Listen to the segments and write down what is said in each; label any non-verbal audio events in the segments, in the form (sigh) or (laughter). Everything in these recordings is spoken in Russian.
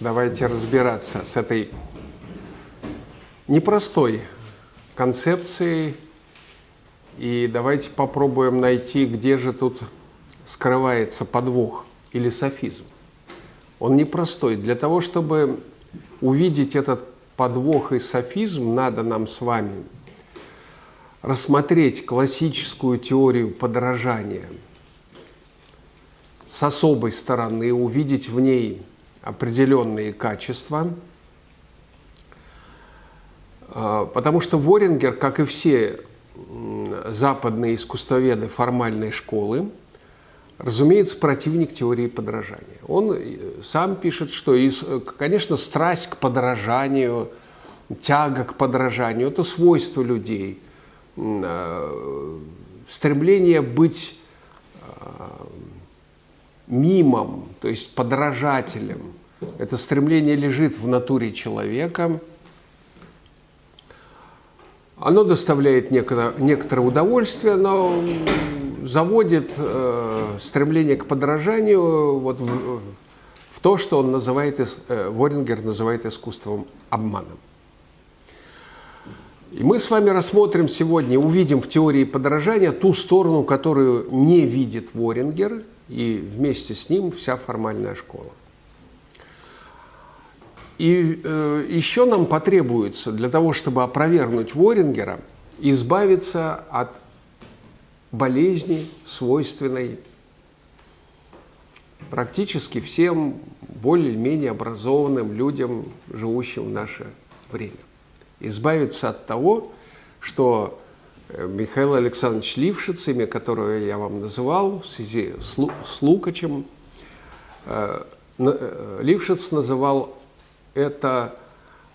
давайте разбираться с этой непростой концепцией. И давайте попробуем найти, где же тут скрывается подвох или софизм. Он непростой. Для того, чтобы увидеть этот подвох и софизм, надо нам с вами рассмотреть классическую теорию подражания с особой стороны, увидеть в ней определенные качества, а, потому что Ворингер, как и все западные искусствоведы формальной школы, разумеется, противник теории подражания. Он э, сам пишет, что, конечно, страсть к подражанию, тяга к подражанию – это свойство людей. Э, стремление быть э, мимом, то есть подражателем. Это стремление лежит в натуре человека. Оно доставляет некоторое, некоторое удовольствие, но заводит э, стремление к подражанию вот в, в то, что он называет, э, Ворингер называет искусством обмана. И мы с вами рассмотрим сегодня, увидим в теории подражания ту сторону, которую не видит Ворингер – и вместе с ним вся формальная школа. И э, еще нам потребуется для того, чтобы опровергнуть Ворингера, избавиться от болезни, свойственной практически всем более-менее образованным людям, живущим в наше время. Избавиться от того, что Михаил Александрович Лившиц, имя которого я вам называл в связи с, Лу, с Лукачем, э, э, Лившиц называл это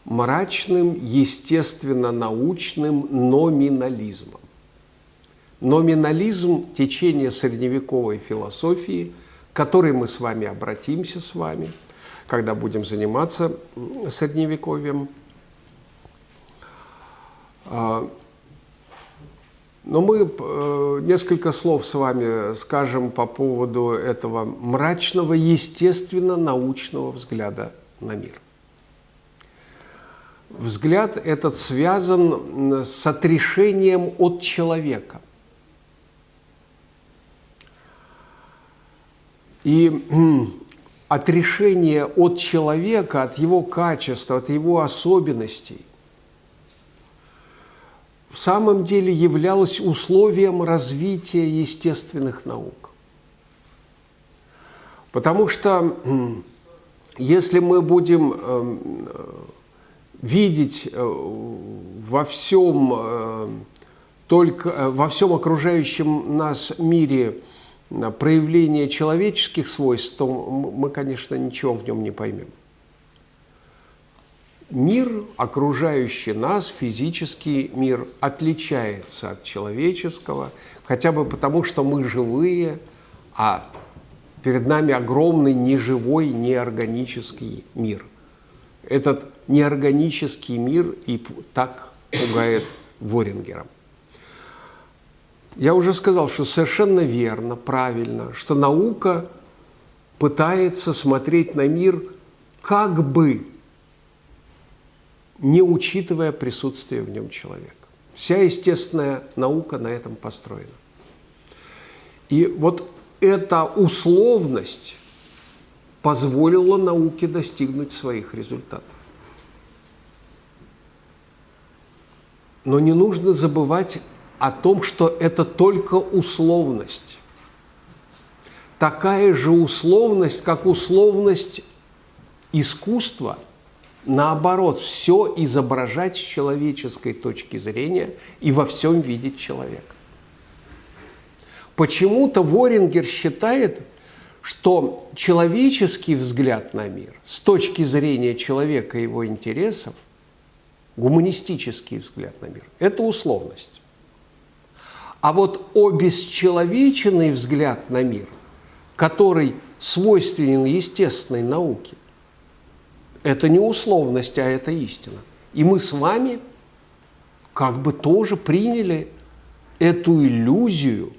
мрачным, естественно-научным номинализмом. Номинализм – течение средневековой философии, к которой мы с вами обратимся с вами, когда будем заниматься средневековьем. Но мы э, несколько слов с вами скажем по поводу этого мрачного, естественно-научного взгляда на мир. Взгляд этот связан с отрешением от человека. И отрешение от человека, от его качества, от его особенностей в самом деле являлось условием развития естественных наук. Потому что если мы будем эм, видеть э, во всем, э, только, э, во всем окружающем нас мире проявление человеческих свойств, то мы, конечно, ничего в нем не поймем мир, окружающий нас, физический мир, отличается от человеческого, хотя бы потому, что мы живые, а перед нами огромный неживой, неорганический мир. Этот неорганический мир и так пугает Ворингера. Я уже сказал, что совершенно верно, правильно, что наука пытается смотреть на мир как бы не учитывая присутствие в нем человека. Вся естественная наука на этом построена. И вот эта условность позволила науке достигнуть своих результатов. Но не нужно забывать о том, что это только условность. Такая же условность, как условность искусства – наоборот, все изображать с человеческой точки зрения и во всем видеть человека. Почему-то Ворингер считает, что человеческий взгляд на мир с точки зрения человека и его интересов, гуманистический взгляд на мир, это условность. А вот обесчеловеченный взгляд на мир, который свойственен естественной науке, это не условность, а это истина. И мы с вами как бы тоже приняли эту иллюзию,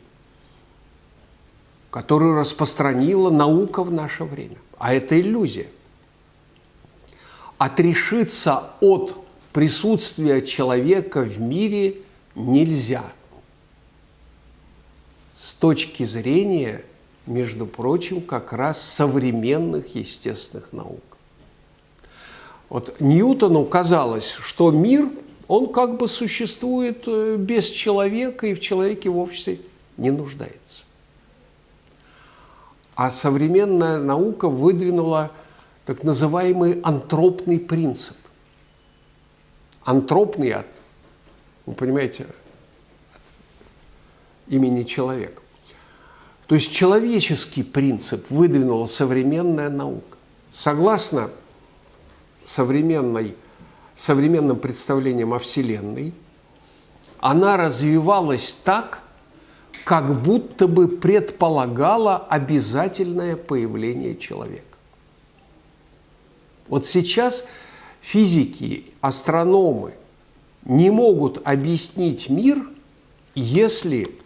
которую распространила наука в наше время. А это иллюзия. отрешиться от присутствия человека в мире нельзя. С точки зрения, между прочим, как раз современных естественных наук. Вот Ньютону казалось, что мир, он как бы существует э, без человека и в человеке в обществе не нуждается. А современная наука выдвинула так называемый антропный принцип. Антропный от, вы понимаете, имени человека. То есть человеческий принцип выдвинула современная наука. Согласно современной, современным представлениям о Вселенной, она развивалась так, как будто бы предполагала обязательное появление человека. Вот сейчас физики, астрономы не могут объяснить мир, если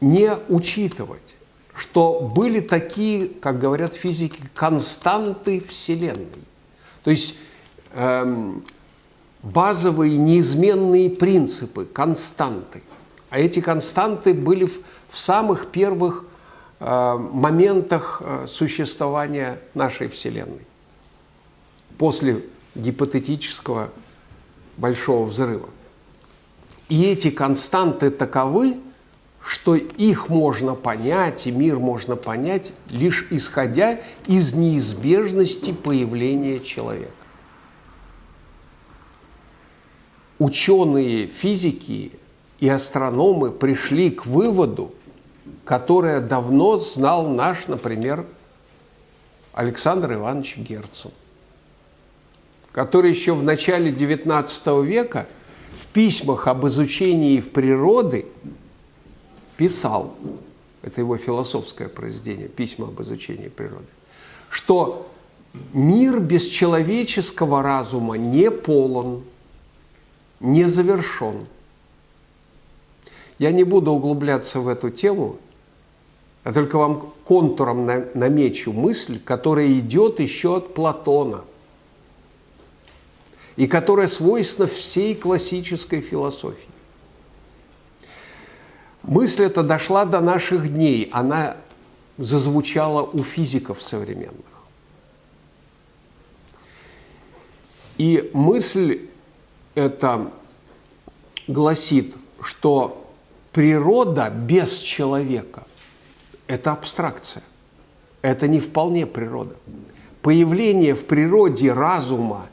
не учитывать, что были такие, как говорят физики, константы Вселенной. То есть эм, базовые неизменные принципы, константы. А эти константы были в, в самых первых э, моментах э, существования нашей Вселенной. После гипотетического большого взрыва. И эти константы таковы, что их можно понять, и мир можно понять, лишь исходя из неизбежности появления человека. Ученые физики и астрономы пришли к выводу, которое давно знал наш, например, Александр Иванович Герцен, который еще в начале XIX века в письмах об изучении в природы писал, это его философское произведение, письма об изучении природы, что мир без человеческого разума не полон, не завершен – я не буду углубляться в эту тему, а только вам контуром намечу мысль, которая идет еще от Платона и которая свойственна всей классической философии. Мысль эта дошла до наших дней, она зазвучала у физиков современных. И мысль эта гласит, что природа без человека – это абстракция. Это не вполне природа. Появление в природе разума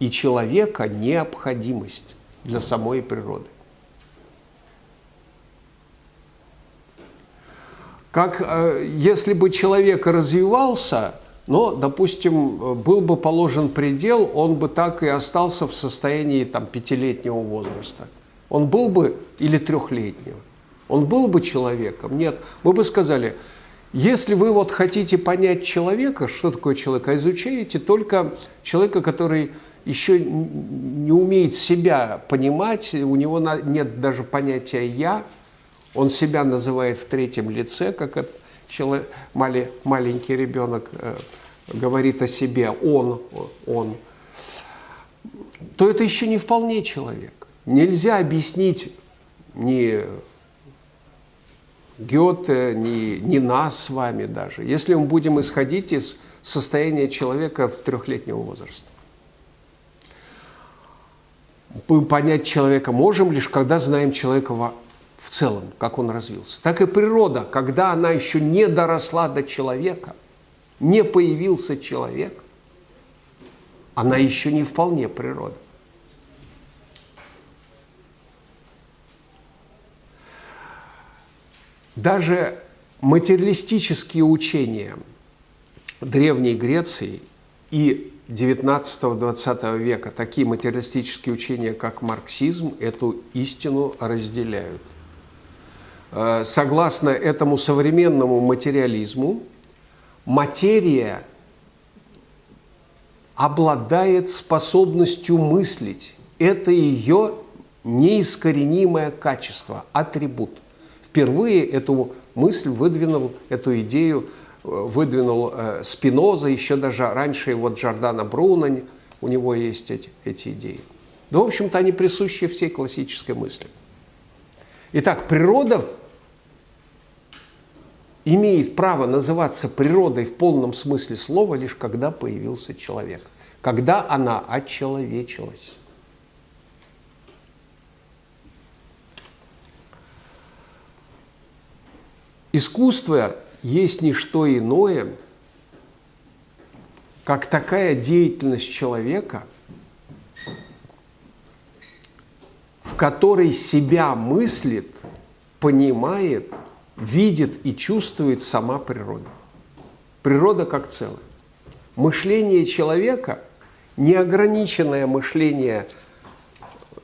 и человека – необходимость для самой природы. Как э, если бы человек развивался, но, допустим, был бы положен предел, он бы так и остался в состоянии там, пятилетнего возраста – он был бы, или трехлетнего, он был бы человеком? Нет. Мы бы сказали, если вы вот хотите понять человека, что такое человек, а изучаете только человека, который еще не умеет себя понимать, у него нет даже понятия «я», он себя называет в третьем лице, как этот человек, маленький ребенок э, говорит о себе. «он», «он», то это еще не вполне человек. Нельзя объяснить ни Гёте, ни, ни нас с вами даже, если мы будем исходить из состояния человека в трехлетнего возраста. Мы понять человека можем лишь, когда знаем человека в, целом, как он развился. Так и природа, когда она еще не доросла до человека, не появился человек, она еще не вполне природа. Даже материалистические учения Древней Греции и 19-20 века, такие материалистические учения, как марксизм, эту истину разделяют. Э, согласно этому современному материализму, материя обладает способностью мыслить. Это ее неискоренимое качество, атрибут – впервые эту мысль выдвинул, эту идею э, выдвинул э, Спиноза, еще даже раньше вот Джордана Бруно, у него есть эти, эти идеи. Да, в общем-то, они присущи всей классической мысли. Итак, природа имеет право называться природой в полном смысле слова лишь когда появился человек, когда она отчеловечилась. Искусство есть не что иное, как такая деятельность человека, в которой себя мыслит, понимает, видит и чувствует сама природа. Природа как целое. Мышление человека – неограниченное мышление,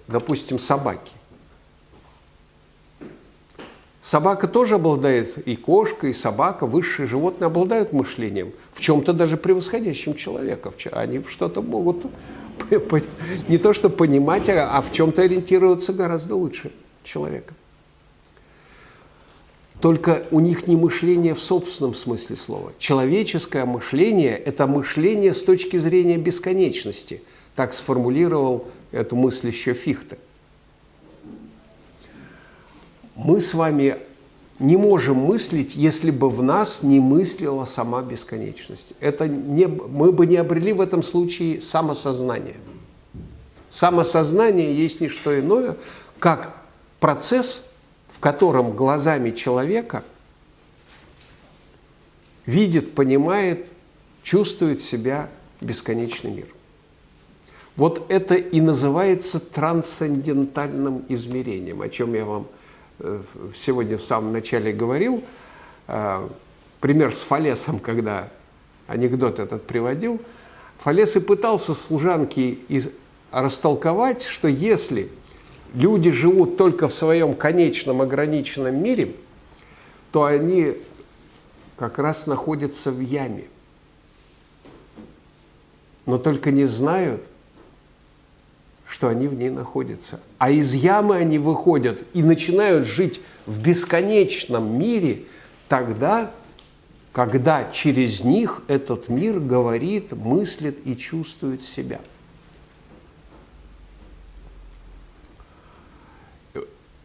допустим, собаки. Собака тоже обладает, и кошка, и собака, высшие животные обладают мышлением, в чем-то даже превосходящим человека. Они что-то могут (laughs) не то что понимать, а, а в чем-то ориентироваться гораздо лучше человека. Только у них не мышление в собственном смысле слова. Человеческое мышление – это мышление с точки зрения бесконечности. Так сформулировал эту мысль еще Фихте мы с вами не можем мыслить, если бы в нас не мыслила сама бесконечность. Это не, мы бы не обрели в этом случае самосознание. Самосознание есть не что иное, как процесс, котором глазами человека видит, понимает, чувствует себя бесконечный мир. Вот это и называется трансцендентальным измерением, о чем я вам Э, сегодня в самом начале говорил, э, пример с Фалесом, когда анекдот этот приводил, Фалес и пытался служанке растолковать, что если люди живут только в своем конечном ограниченном мире, то они как раз находятся в яме. Но только не знают, что они в ней находятся. А из ямы они выходят и начинают жить в бесконечном мире тогда, когда через них этот мир говорит, мыслит и чувствует себя.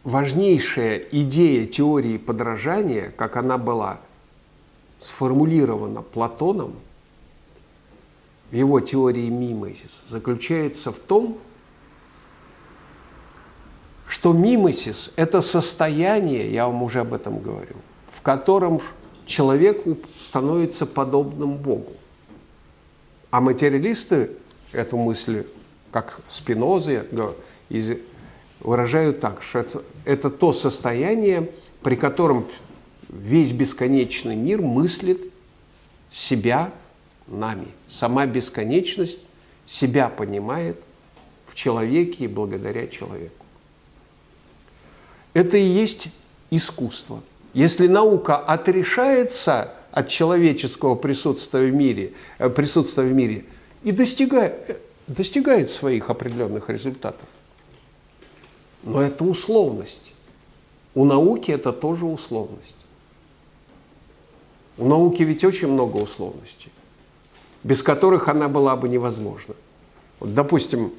Важнейшая идея теории подражания, как она была сформулирована Платоном в его теории мимезис, заключается в том, что мимосис – это состояние, я вам уже об этом говорил, в котором человек становится подобным Богу. А материалисты эту мысль, как Спинозы, выражают так, что это, это то состояние, при котором весь бесконечный мир мыслит себя нами. Сама бесконечность себя понимает в человеке и благодаря человеку. Это и есть искусство. Если наука отрешается от человеческого присутствия в мире, э, присутствия в мире и достигает, э, достигает своих определенных результатов, но это условность. У науки это тоже условность. У науки ведь очень много условностей, без которых она была бы невозможна. Вот, допустим,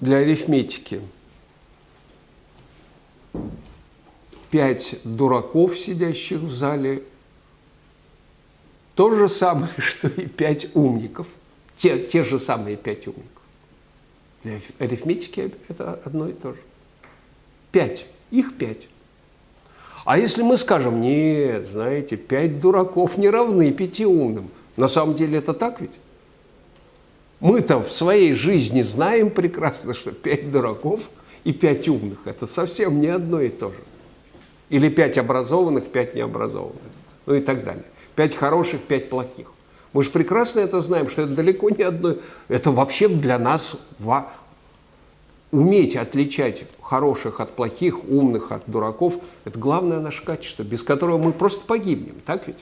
для арифметики. Пять дураков, сидящих в зале, то же самое, (laughs) что и пять умников. Те, те же самые пять умников. Для арифметики это одно и то же. Пять. Их пять. А если мы скажем, нет, знаете, пять дураков не равны пяти умным, на самом деле это так ведь? Мы-то в своей жизни знаем прекрасно, что пять дураков и пять умных – это совсем не одно и то же. Или пять образованных, пять необразованных, ну и так далее. Пять хороших, пять плохих. Мы же прекрасно это знаем, что это далеко не одно. Это вообще для нас уметь отличать хороших от плохих, умных от дураков – это главное наше качество, без которого мы просто погибнем, так ведь?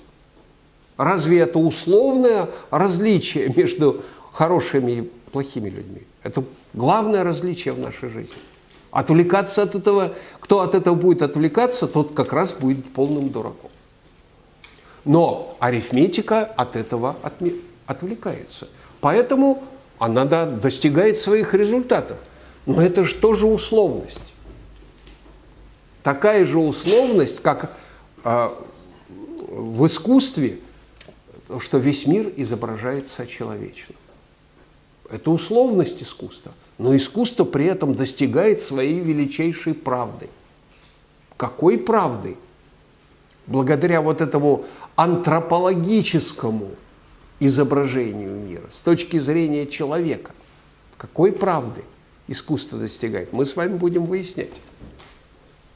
Разве это условное различие между хорошими и плохими людьми. Это главное различие в нашей жизни. Отвлекаться от этого, кто от этого будет отвлекаться, тот как раз будет полным дураком. Но арифметика от этого отвлекается. Поэтому она да, достигает своих результатов. Но это же тоже условность. Такая же условность, как э, в искусстве, что весь мир изображается человечным. Это условность искусства. Но искусство при этом достигает своей величайшей правды. Какой правды? Благодаря вот этому антропологическому изображению мира, с точки зрения человека. Какой правды искусство достигает? Мы с вами будем выяснять,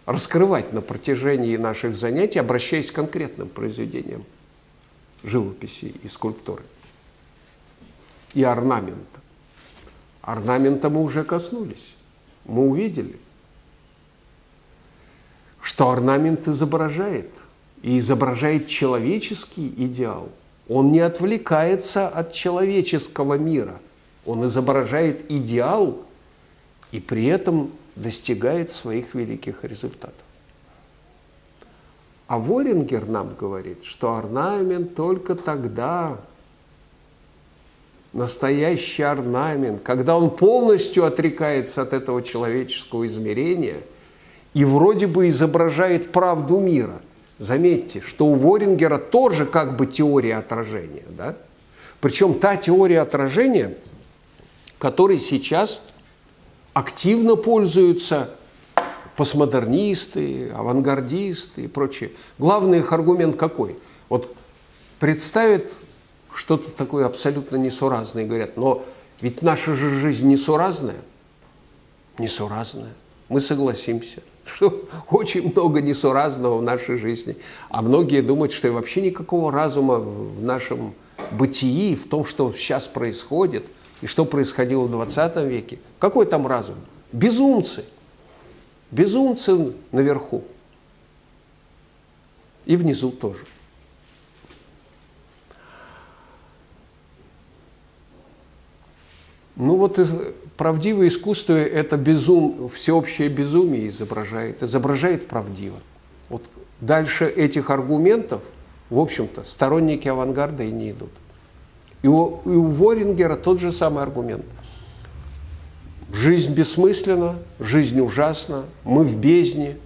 раскрывать на протяжении наших занятий, обращаясь к конкретным произведениям живописи и скульптуры и орнамента. Орнамента мы уже коснулись. Мы увидели, что орнамент изображает, и изображает человеческий идеал. Он не отвлекается от человеческого мира. Он изображает идеал и при этом достигает своих великих результатов. А Ворингер нам говорит, что орнамент только тогда настоящий орнамент, когда он полностью отрекается от этого человеческого измерения и вроде бы изображает правду мира. Заметьте, что у Ворингера тоже как бы теория отражения. Да? Причем та теория отражения, которой сейчас активно пользуются постмодернисты, авангардисты и прочие. Главный их аргумент какой? Вот представят что-то такое абсолютно несуразное и говорят, но ведь наша же жизнь несуразная. Несуразная. Мы согласимся, что очень много несуразного в нашей жизни. А многие думают, что вообще никакого разума в нашем бытии, в том, что сейчас происходит, и что происходило в 20 веке. Какой там разум? Безумцы. Безумцы наверху. И внизу тоже. Ну вот правдивое искусство – это безум, всеобщее безумие изображает, изображает правдиво. Вот дальше этих аргументов, в общем-то, сторонники авангарда и не идут. И у, и у Ворингера тот же самый аргумент. Жизнь бессмысленна, жизнь ужасна, мы в бездне.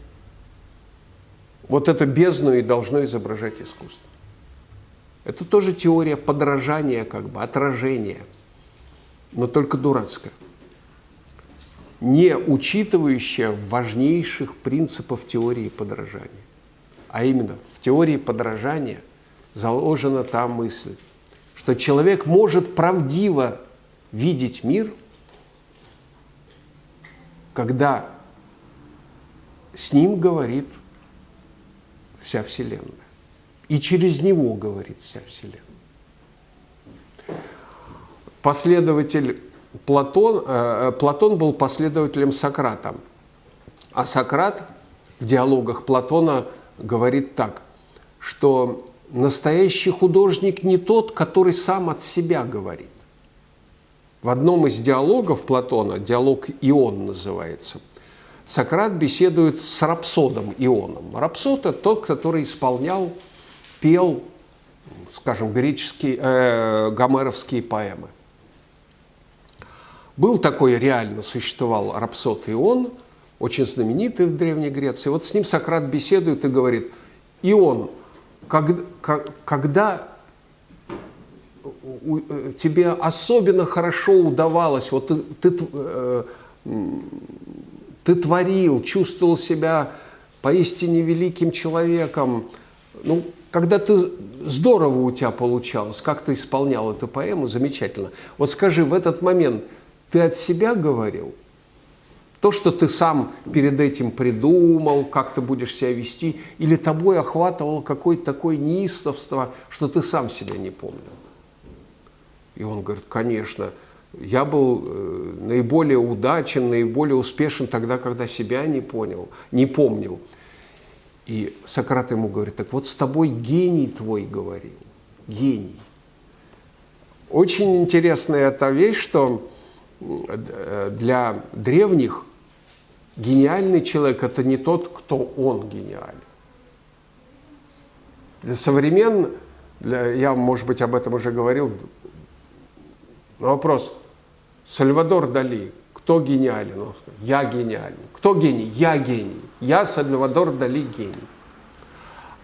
Вот это бездну и должно изображать искусство. Это тоже теория подражания, как бы, отражения – но только дурацкая, не учитывающая важнейших принципов теории подражания. А именно, в теории подражания заложена та мысль, что человек может правдиво видеть мир, когда с ним говорит вся Вселенная. И через него говорит вся Вселенная последователь Платон, э, Платон был последователем Сократа. А Сократ в диалогах Платона говорит так, что настоящий художник не тот, который сам от себя говорит. В одном из диалогов Платона, диалог Ион называется, Сократ беседует с рапсодом Ионом. Рапсод – это тот, который исполнял, пел, скажем, греческие, э, гомеровские поэмы. Был такой, реально существовал Рапсод Ион, очень знаменитый в Древней Греции. Вот с ним Сократ беседует и говорит, Ион, как, когда э, тебе особенно хорошо удавалось, вот ты, ты, э, ты творил, чувствовал себя поистине великим человеком, ну, когда ты здорово у тебя получалось, как ты исполнял эту поэму, замечательно. Вот скажи, в этот момент – ты от себя говорил? То, что ты сам перед этим придумал, как ты будешь себя вести, или тобой охватывало какое-то такое неистовство, что ты сам себя не помнил? И он говорит, конечно, я был э, наиболее удачен, наиболее успешен тогда, когда себя не понял, не помнил. И Сократ ему говорит, так вот с тобой гений твой говорил, гений. Очень интересная эта вещь, что для древних гениальный человек – это не тот, кто он гениален. Для современных, для, я, может быть, об этом уже говорил, На вопрос Сальвадор Дали, кто гениален? Он сказал, я гениален. Кто гений? Я гений. Я Сальвадор Дали гений.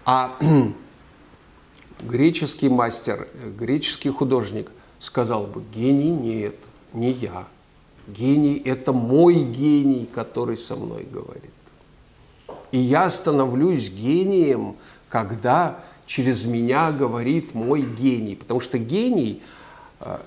А (clears throat) греческий мастер, греческий художник сказал бы, гений нет, не я. Гений – это мой гений, который со мной говорит. И я становлюсь гением, когда через меня говорит мой гений. Потому что гений э,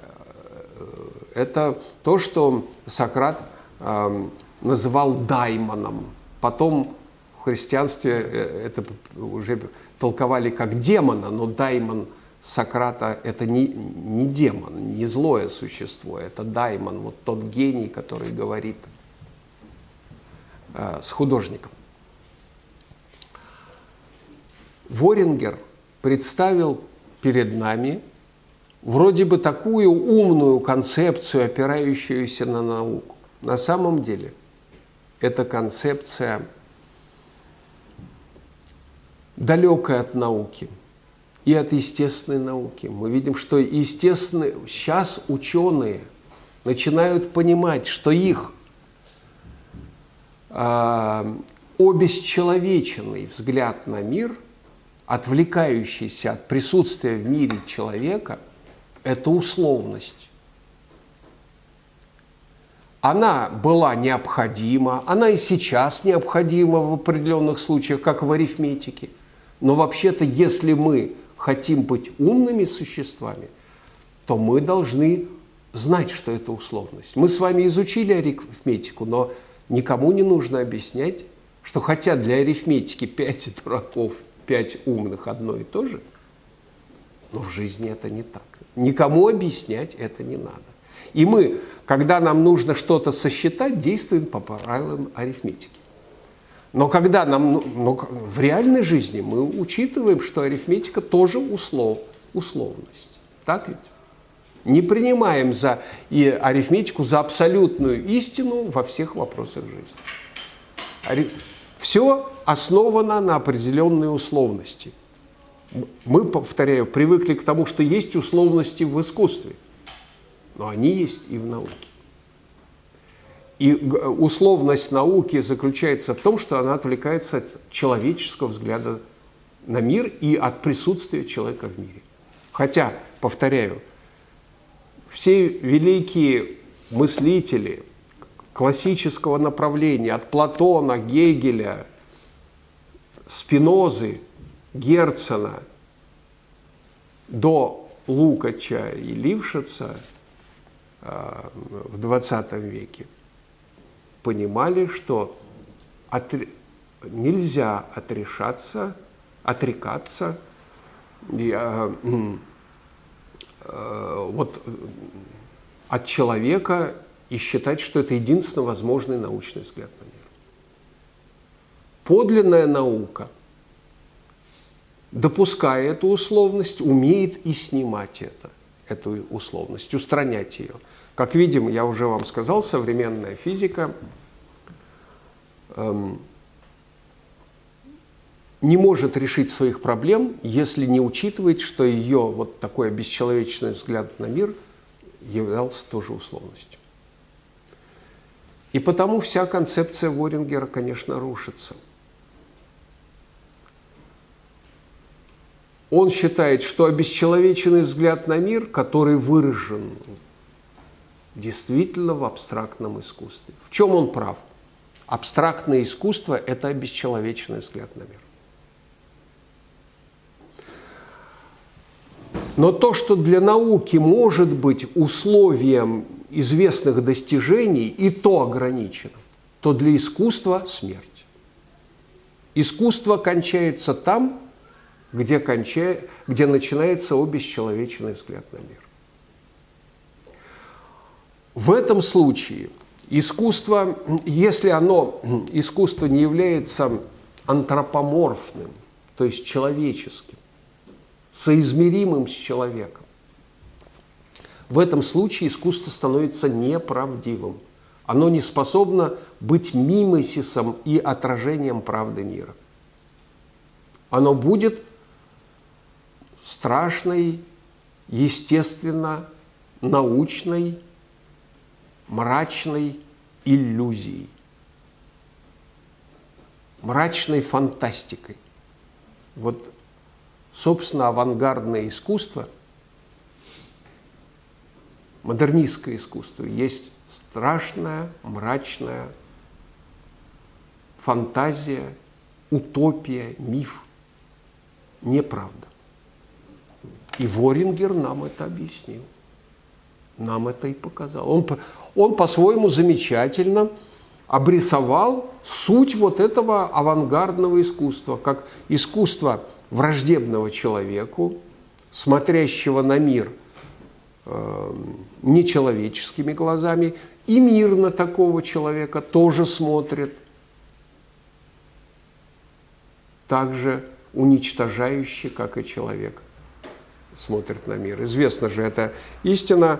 – это то, что Сократ э, называл даймоном. Потом в христианстве э, это уже толковали как демона, но даймон Сократа – это не, не демон, не злое существо, это даймон, вот тот гений, который говорит с художником. Ворингер представил перед нами вроде бы такую умную концепцию, опирающуюся на науку. На самом деле эта концепция далекая от науки и от естественной науки. Мы видим, что естественные, сейчас ученые начинают понимать, что их э, обесчеловеченный взгляд на мир – отвлекающийся от присутствия в мире человека, это условность. Она была необходима, она и сейчас необходима в определенных случаях, как в арифметике. Но вообще-то, если мы хотим быть умными существами, то мы должны знать, что это условность. Мы с вами изучили арифметику, но никому не нужно объяснять, что хотя для арифметики пять дураков пять умных одно и то же, но в жизни это не так. Никому объяснять это не надо. И мы, когда нам нужно что-то сосчитать, действуем по правилам арифметики. Но когда нам, ну, но в реальной жизни мы учитываем, что арифметика тоже услов, условность. Так ведь? Не принимаем за и арифметику за абсолютную истину во всех вопросах жизни. Все основано на определенной условности. Мы, повторяю, привыкли к тому, что есть условности в искусстве, но они есть и в науке. И условность науки заключается в том, что она отвлекается от человеческого взгляда на мир и от присутствия человека в мире. Хотя, повторяю, все великие мыслители – классического направления, от Платона, Гегеля, Спинозы, Герцена до Лукача и Лившица э, в 20 веке понимали, что отре... нельзя отрешаться, отрекаться и, э, э, вот, от человека и считать, что это единственно возможный научный взгляд на мир. Подлинная наука, допуская эту условность, умеет и снимать это, эту условность, устранять ее. Как видим, я уже вам сказал, современная физика эм, не может решить своих проблем, если не учитывает, что ее вот такой бесчеловечный взгляд на мир являлся тоже условностью. И потому вся концепция Ворингера, конечно, рушится. Он считает, что обесчеловеченный взгляд на мир, который выражен действительно в абстрактном искусстве. В чем он прав? Абстрактное искусство – это обесчеловеченный взгляд на мир. Но то, что для науки может быть условием известных достижений и то ограничено, то для искусства смерть. Искусство кончается там, где, кончает, где начинается обесчеловеченный взгляд на мир. В этом случае искусство, если оно, искусство не является антропоморфным, то есть человеческим, соизмеримым с человеком, в этом случае искусство становится неправдивым. Оно не способно быть мимесисом и отражением правды мира. Оно будет страшной, естественно научной, мрачной иллюзией, мрачной фантастикой. Вот, собственно, авангардное искусство, модернистское искусство, есть страшная, мрачная фантазия, утопия, миф, неправда. И Ворингер нам это объяснил. Нам это и показал. Он, он по-своему замечательно обрисовал суть вот этого авангардного искусства, как искусство враждебного человеку, смотрящего на мир э, нечеловеческими глазами, и мир на такого человека тоже смотрит так же уничтожающе, как и человек смотрит на мир. Известно же, это истина,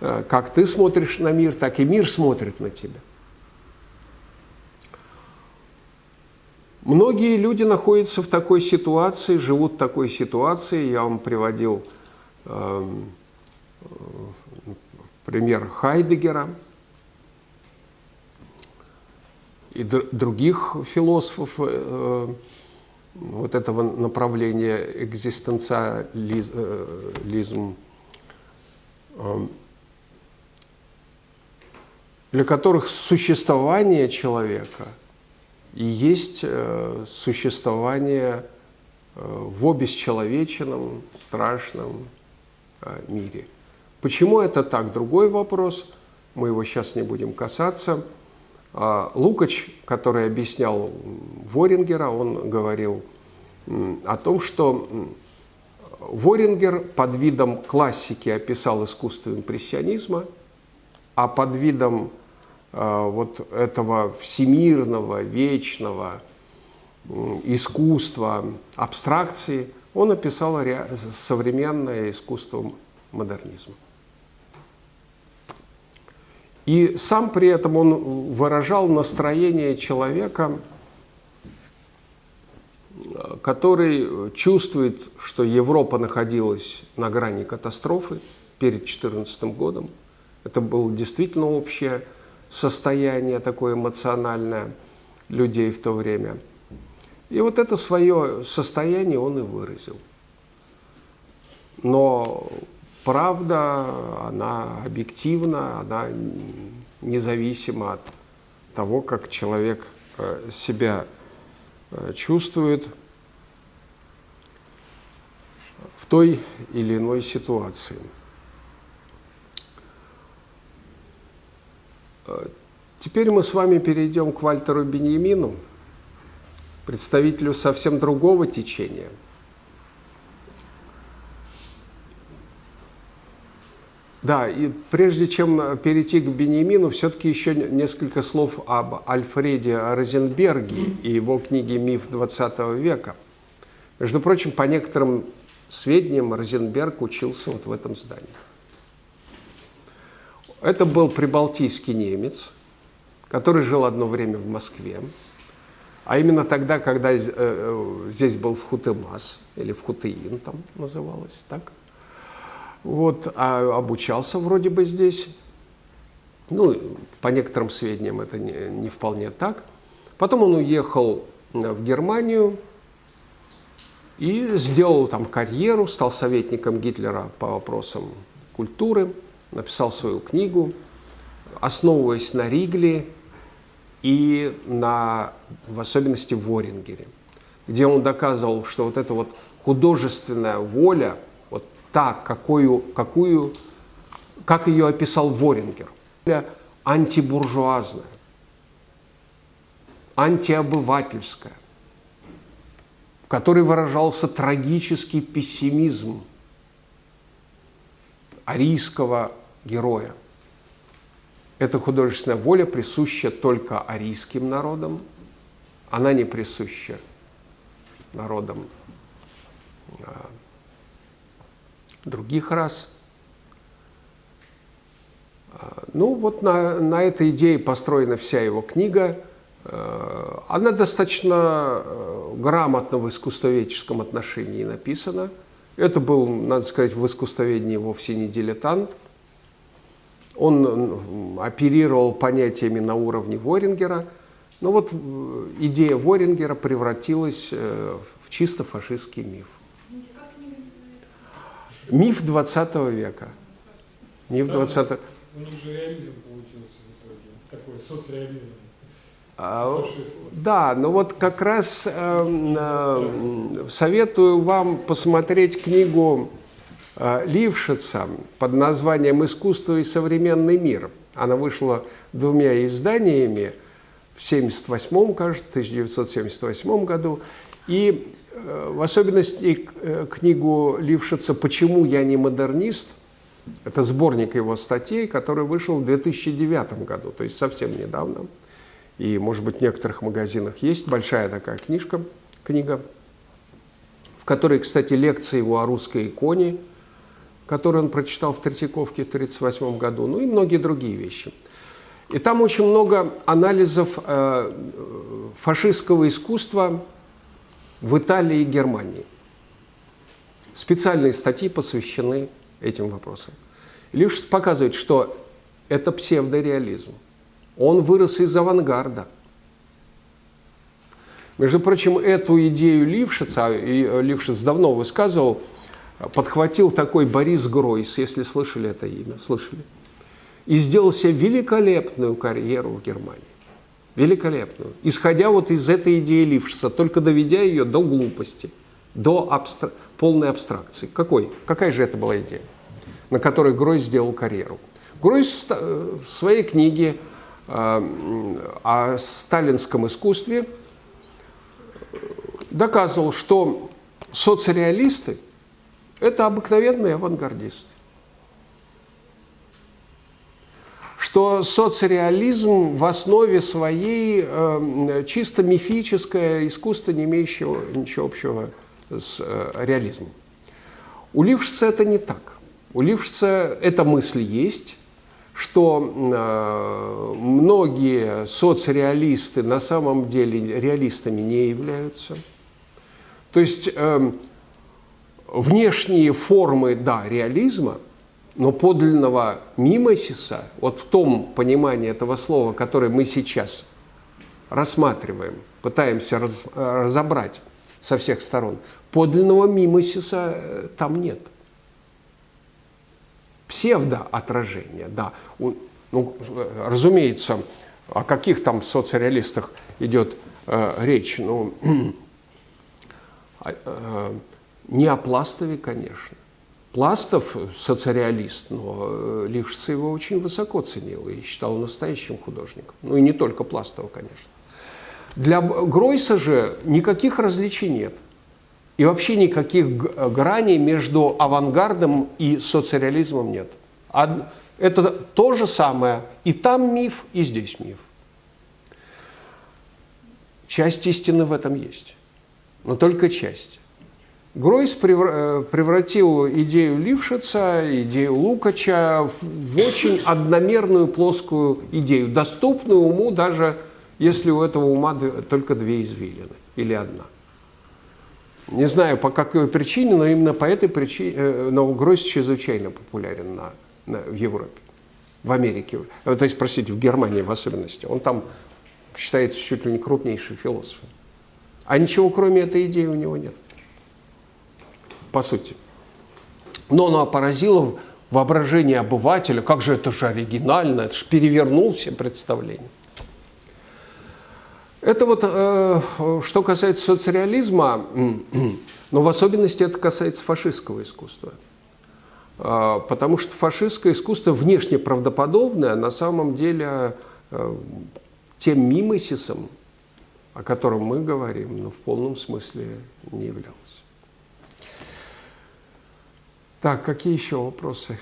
как ты смотришь на мир, так и мир смотрит на тебя. Многие люди находятся в такой ситуации, живут в такой ситуации. Я вам приводил э, пример Хайдегера и других философов э, вот этого направления экзистенциализм, э, для которых существование человека и есть э, существование э, в обесчеловеченном, страшном мире. Почему это так? Другой вопрос. Мы его сейчас не будем касаться. А Лукач, который объяснял Ворингера, он говорил о том, что Ворингер под видом классики описал искусство импрессионизма, а под видом вот этого всемирного, вечного искусства, абстракции, он описал современное искусство модернизма. И сам при этом он выражал настроение человека, который чувствует, что Европа находилась на грани катастрофы перед 2014 годом. Это было действительно общее состояние такое эмоциональное людей в то время. И вот это свое состояние он и выразил. Но правда, она объективна, она независима от того, как человек э, себя э, чувствует в той или иной ситуации. Теперь мы с вами перейдем к Вальтеру Беньямину, представителю совсем другого течения – Да, и прежде чем перейти к Бенемину, все-таки еще несколько слов об Альфреде Розенберге и его книге «Миф XX века». Между прочим, по некоторым сведениям, Розенберг учился вот в этом здании. Это был прибалтийский немец, который жил одно время в Москве, а именно тогда, когда э, э, здесь был Вхутемас, или Вхутеин там называлось, так? Вот, а обучался вроде бы здесь. Ну, по некоторым сведениям это не, не вполне так. Потом он уехал в Германию и сделал там карьеру, стал советником Гитлера по вопросам культуры, написал свою книгу, основываясь на Ригле и на, в особенности, Ворингере, где он доказывал, что вот эта вот художественная воля – так, какую, какую, как ее описал Ворингер. Антибуржуазная, антиобывательская, в которой выражался трагический пессимизм арийского героя. Эта художественная воля присуща только арийским народам, она не присуща народам а, других рас. А, ну вот на, на этой идее построена вся его книга. А, она достаточно грамотно в искусствоведческом отношении написана. Это был, надо сказать, в искусствоведении вовсе не дилетант. Он оперировал понятиями на уровне Ворингера. Но вот э, идея Ворингера превратилась э, в чисто фашистский миф. Миф 20 века. Миф 20 У них же реализм получился в итоге, такой соцреализм. А, да, но вот как раз э, э, советую вам посмотреть книгу Лившица под названием «Искусство и современный мир». Она вышла двумя изданиями в 1978, кажется, 1978 году. И э, в особенности э, книгу Лившица «Почему я не модернист» Это сборник его статей, который вышел в 2009 году, то есть совсем недавно. И, может быть, в некоторых магазинах есть большая такая книжка, книга, в которой, кстати, лекции его о русской иконе, которую он прочитал в Третьяковке в 1938 году, ну и многие другие вещи. И там очень много анализов э, фашистского искусства в Италии и Германии. Специальные статьи посвящены этим вопросам. Лишь показывает, что это псевдореализм. Он вырос из авангарда. Между прочим, эту идею Лившица, и э, Лившиц давно высказывал, подхватил такой Борис Гройс, если слышали это имя, слышали, и сделал себе великолепную карьеру в Германии. Великолепную. Исходя вот из этой идеи Лившица, только доведя ее до глупости, до абстра... полной абстракции. Какой? Какая же это была идея? на которой Гройс сделал карьеру. Гройс э, в своей книге э, о сталинском искусстве доказывал, что соцреалисты – это обыкновенные авангардисты. Что соцреализм в основе своей э, чисто мифическое искусство, не имеющее ничего общего с реализмом. У Лившица это не так. У Лившца эта мысль есть, что э, многие соцреалисты на самом деле реалистами не являются. То есть э, внешние формы, да, реализма, но подлинного мимосиса, вот в том понимании этого слова, которое мы сейчас рассматриваем, пытаемся раз, разобрать со всех сторон, подлинного мимосиса э, там нет псевдоотражение, да. Ну, разумеется, о каких там соцреалистах идет э, речь? Ну, (clears throat) э, не о Пластове, конечно. Пластов соцреалист, но э, Лившиц его очень высоко ценил и считал настоящим художником. Ну и не только Пластова, конечно. Для Гройса же никаких различий нет – и вообще никаких граней между авангардом и соцреализмом нет. Это то же самое. И там миф, и здесь миф. Часть истины в этом есть. Но только часть. Гройс э, превратил идею Лившица, идею Лукача в очень одномерную плоскую идею, доступную уму, даже если у этого ума только две извилины или одна. Не знаю по какой причине, но именно по этой причине э, но Гройс чрезвычайно популярен на, на, в Европе, в Америке, э, то есть, простите, в Германии в особенности. Он там считается чуть ли не крупнейшим философом. А ничего кроме этой идеи у него нет. По сути. Но она поразила воображение обывателя, как же это же оригинально, это же перевернул все представления. Это вот э, что касается соцреализма, (clears throat) но в особенности это касается фашистского искусства. Э, потому что фашистское искусство внешне правдоподобное, а на самом деле э, тем мимосисом, о котором мы говорим, но в полном смысле не являлось. Так, какие еще вопросы?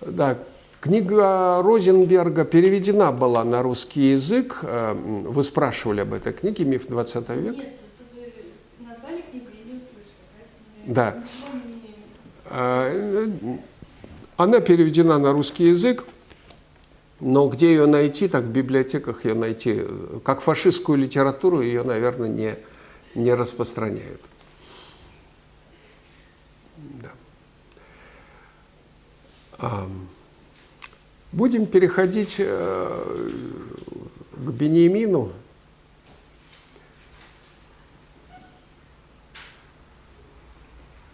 Да, Книга Розенберга переведена была на русский язык. Э, вы спрашивали об этой книге «Миф 20 века». Нет, просто вы назвали книгу, я не услышала. Да. Э, она переведена на русский язык, но где ее найти, так в библиотеках ее найти. Как фашистскую литературу ее, наверное, не, не распространяют. Да. Ам, Будем переходить э, к Бениамину.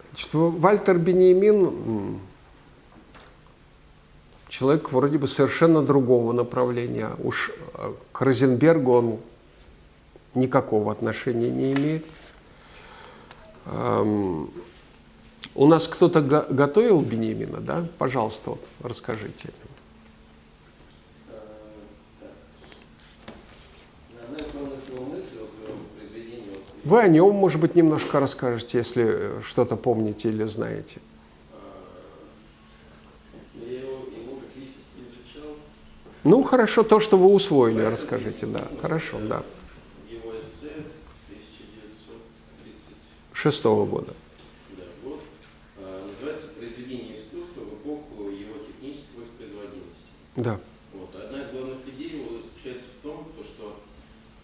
Значит, Вальтер Бениамин человек вроде бы совершенно другого направления. Уж э, к Розенбергу он никакого отношения не имеет. У нас кто-то го- готовил Бениамина, да? Пожалуйста, вот, расскажите. Вы о нем, может быть, немножко расскажете, если э, что-то помните или знаете. Ну, хорошо, то, что вы усвоили, расскажите, да. Хорошо, да. его эссе 1930 Шестого года. да, год, а, называется «Произведение искусства в эпоху его технической воспроизводимости». Да. Вот. Одна из главных идей его заключается в том, то, что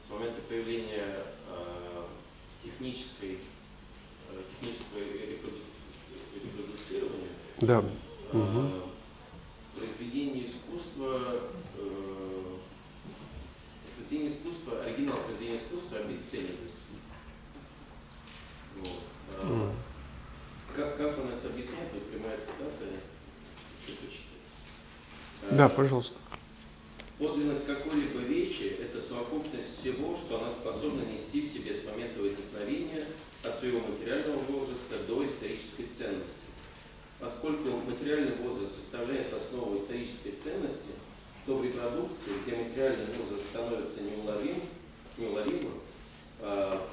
с момента появления а, технической, а, технического репроду- репродуцирования Да. а, произведение искусства, э, произведение искусства, оригинал произведения искусства обесценивается. Как, как он это объясняет, вот прямая цитата. А, Да, пожалуйста. Подлинность какой-либо вещи – это совокупность всего, что она способна нести в себе с момента возникновения от своего материального возраста до исторической ценности. Поскольку материальный возраст составляет основу исторической ценности, то в репродукции, где материальный возраст становится неуловим, неуловимым,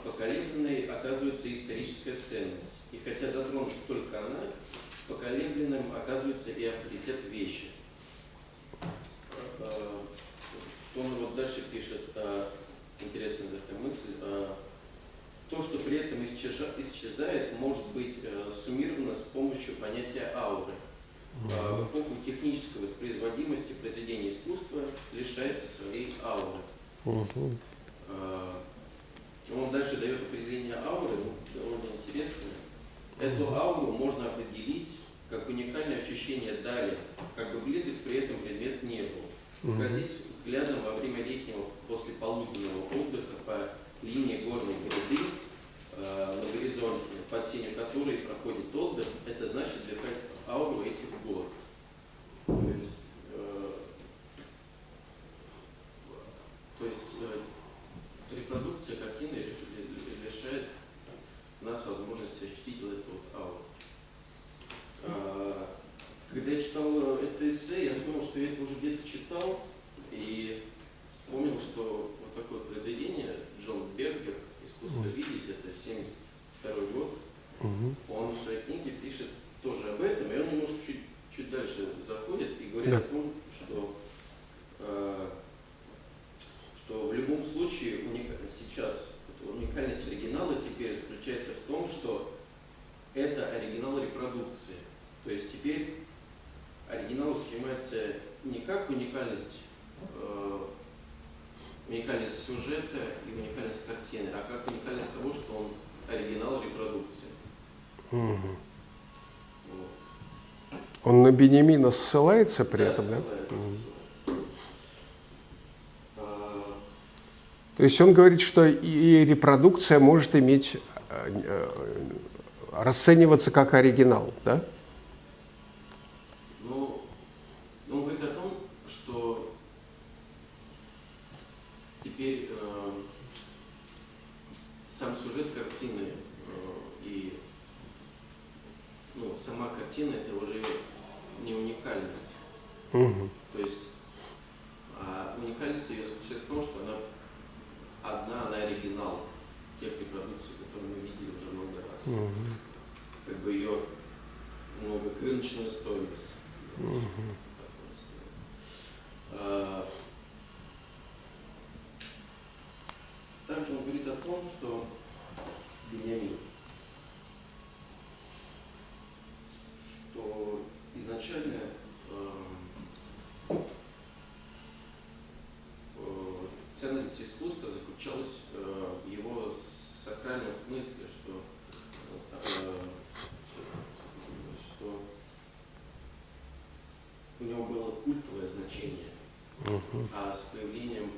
поколебленной оказывается историческая ценность. И хотя затронута только она, поколебленным оказывается и авторитет вещи. А, Он вот дальше пишет, а, интересная такая мысль, то, что при этом исчеза- исчезает, может быть э, суммировано с помощью понятия ауры. В эпоху технической воспроизводимости произведения искусства лишается своей ауры. Он дальше дает определение ауры, ну, довольно интересное. Эту ауру можно определить как уникальное ощущение дали, как бы близок при этом предмет не был. Скользить взглядом во время летнего после полуденного отдыха по линии горной гряды э, на горизонте, под сенью которой проходит отдых, это значит вдыхать ауру этих гор. То есть, э, то есть э, репродукция картины лиш- ли- лишает нас возможности ощутить вот эту вот ауру. А, Когда я читал э, это эссе, я вспомнил, что я это уже в детстве читал, и вспомнил, что вот такое произведение Джон Бергер «Искусство видеть», это 72 год, Мгм. он в своей книге пишет тоже об этом, и он немножко чуть, чуть дальше заходит и говорит Да. о том, что, э, что в любом случае уника- сейчас вот уникальность оригинала теперь заключается в том, что это оригинал репродукции. То есть теперь оригинал воспринимается не как уникальность, э, уникальность сюжета и уникальность картины, а как уникальность того, что он оригинал репродукции. Мгм. Вот. Он на Бенемина ссылается при Да, этом, да? ссылается. А, То есть он говорит, что и репродукция может иметь, э, э, расцениваться как оригинал, да ну, он говорит о том, что теперь э, сам сюжет картины э, и ну, сама картина это уже не уникальность. Мгм. То есть а уникальность ее заключается в том, что она одна, она оригинал тех репродукций, которые мы видели уже много раз. Мгм. Как бы ее много рыночная стоимость. Мгм. так можно сказать. А, Также он говорит о том, что Бениамин, что изначально эм, э, ценность искусства заключалась э, в его сакральном смысле, что, у него было культовое значение. А с появлением,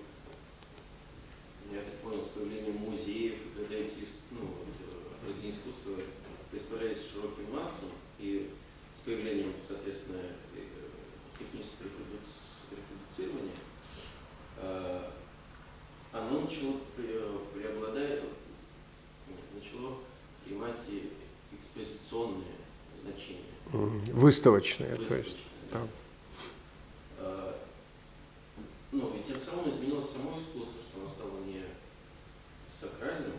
я так понял, с появлением музеев, когда эти ис- ну, вот, э, произведения искусства представлялись широким массам, и с появлением, соответственно, э, технического репродуц- репродуцирования, э, оно начало пре- преобладать, нет, начало принимать и экспозиционные значения. Мгм. Выставочное, то есть. выставочные, да. Ну, и тем самым изменилось само искусство, что оно стало не сакральным,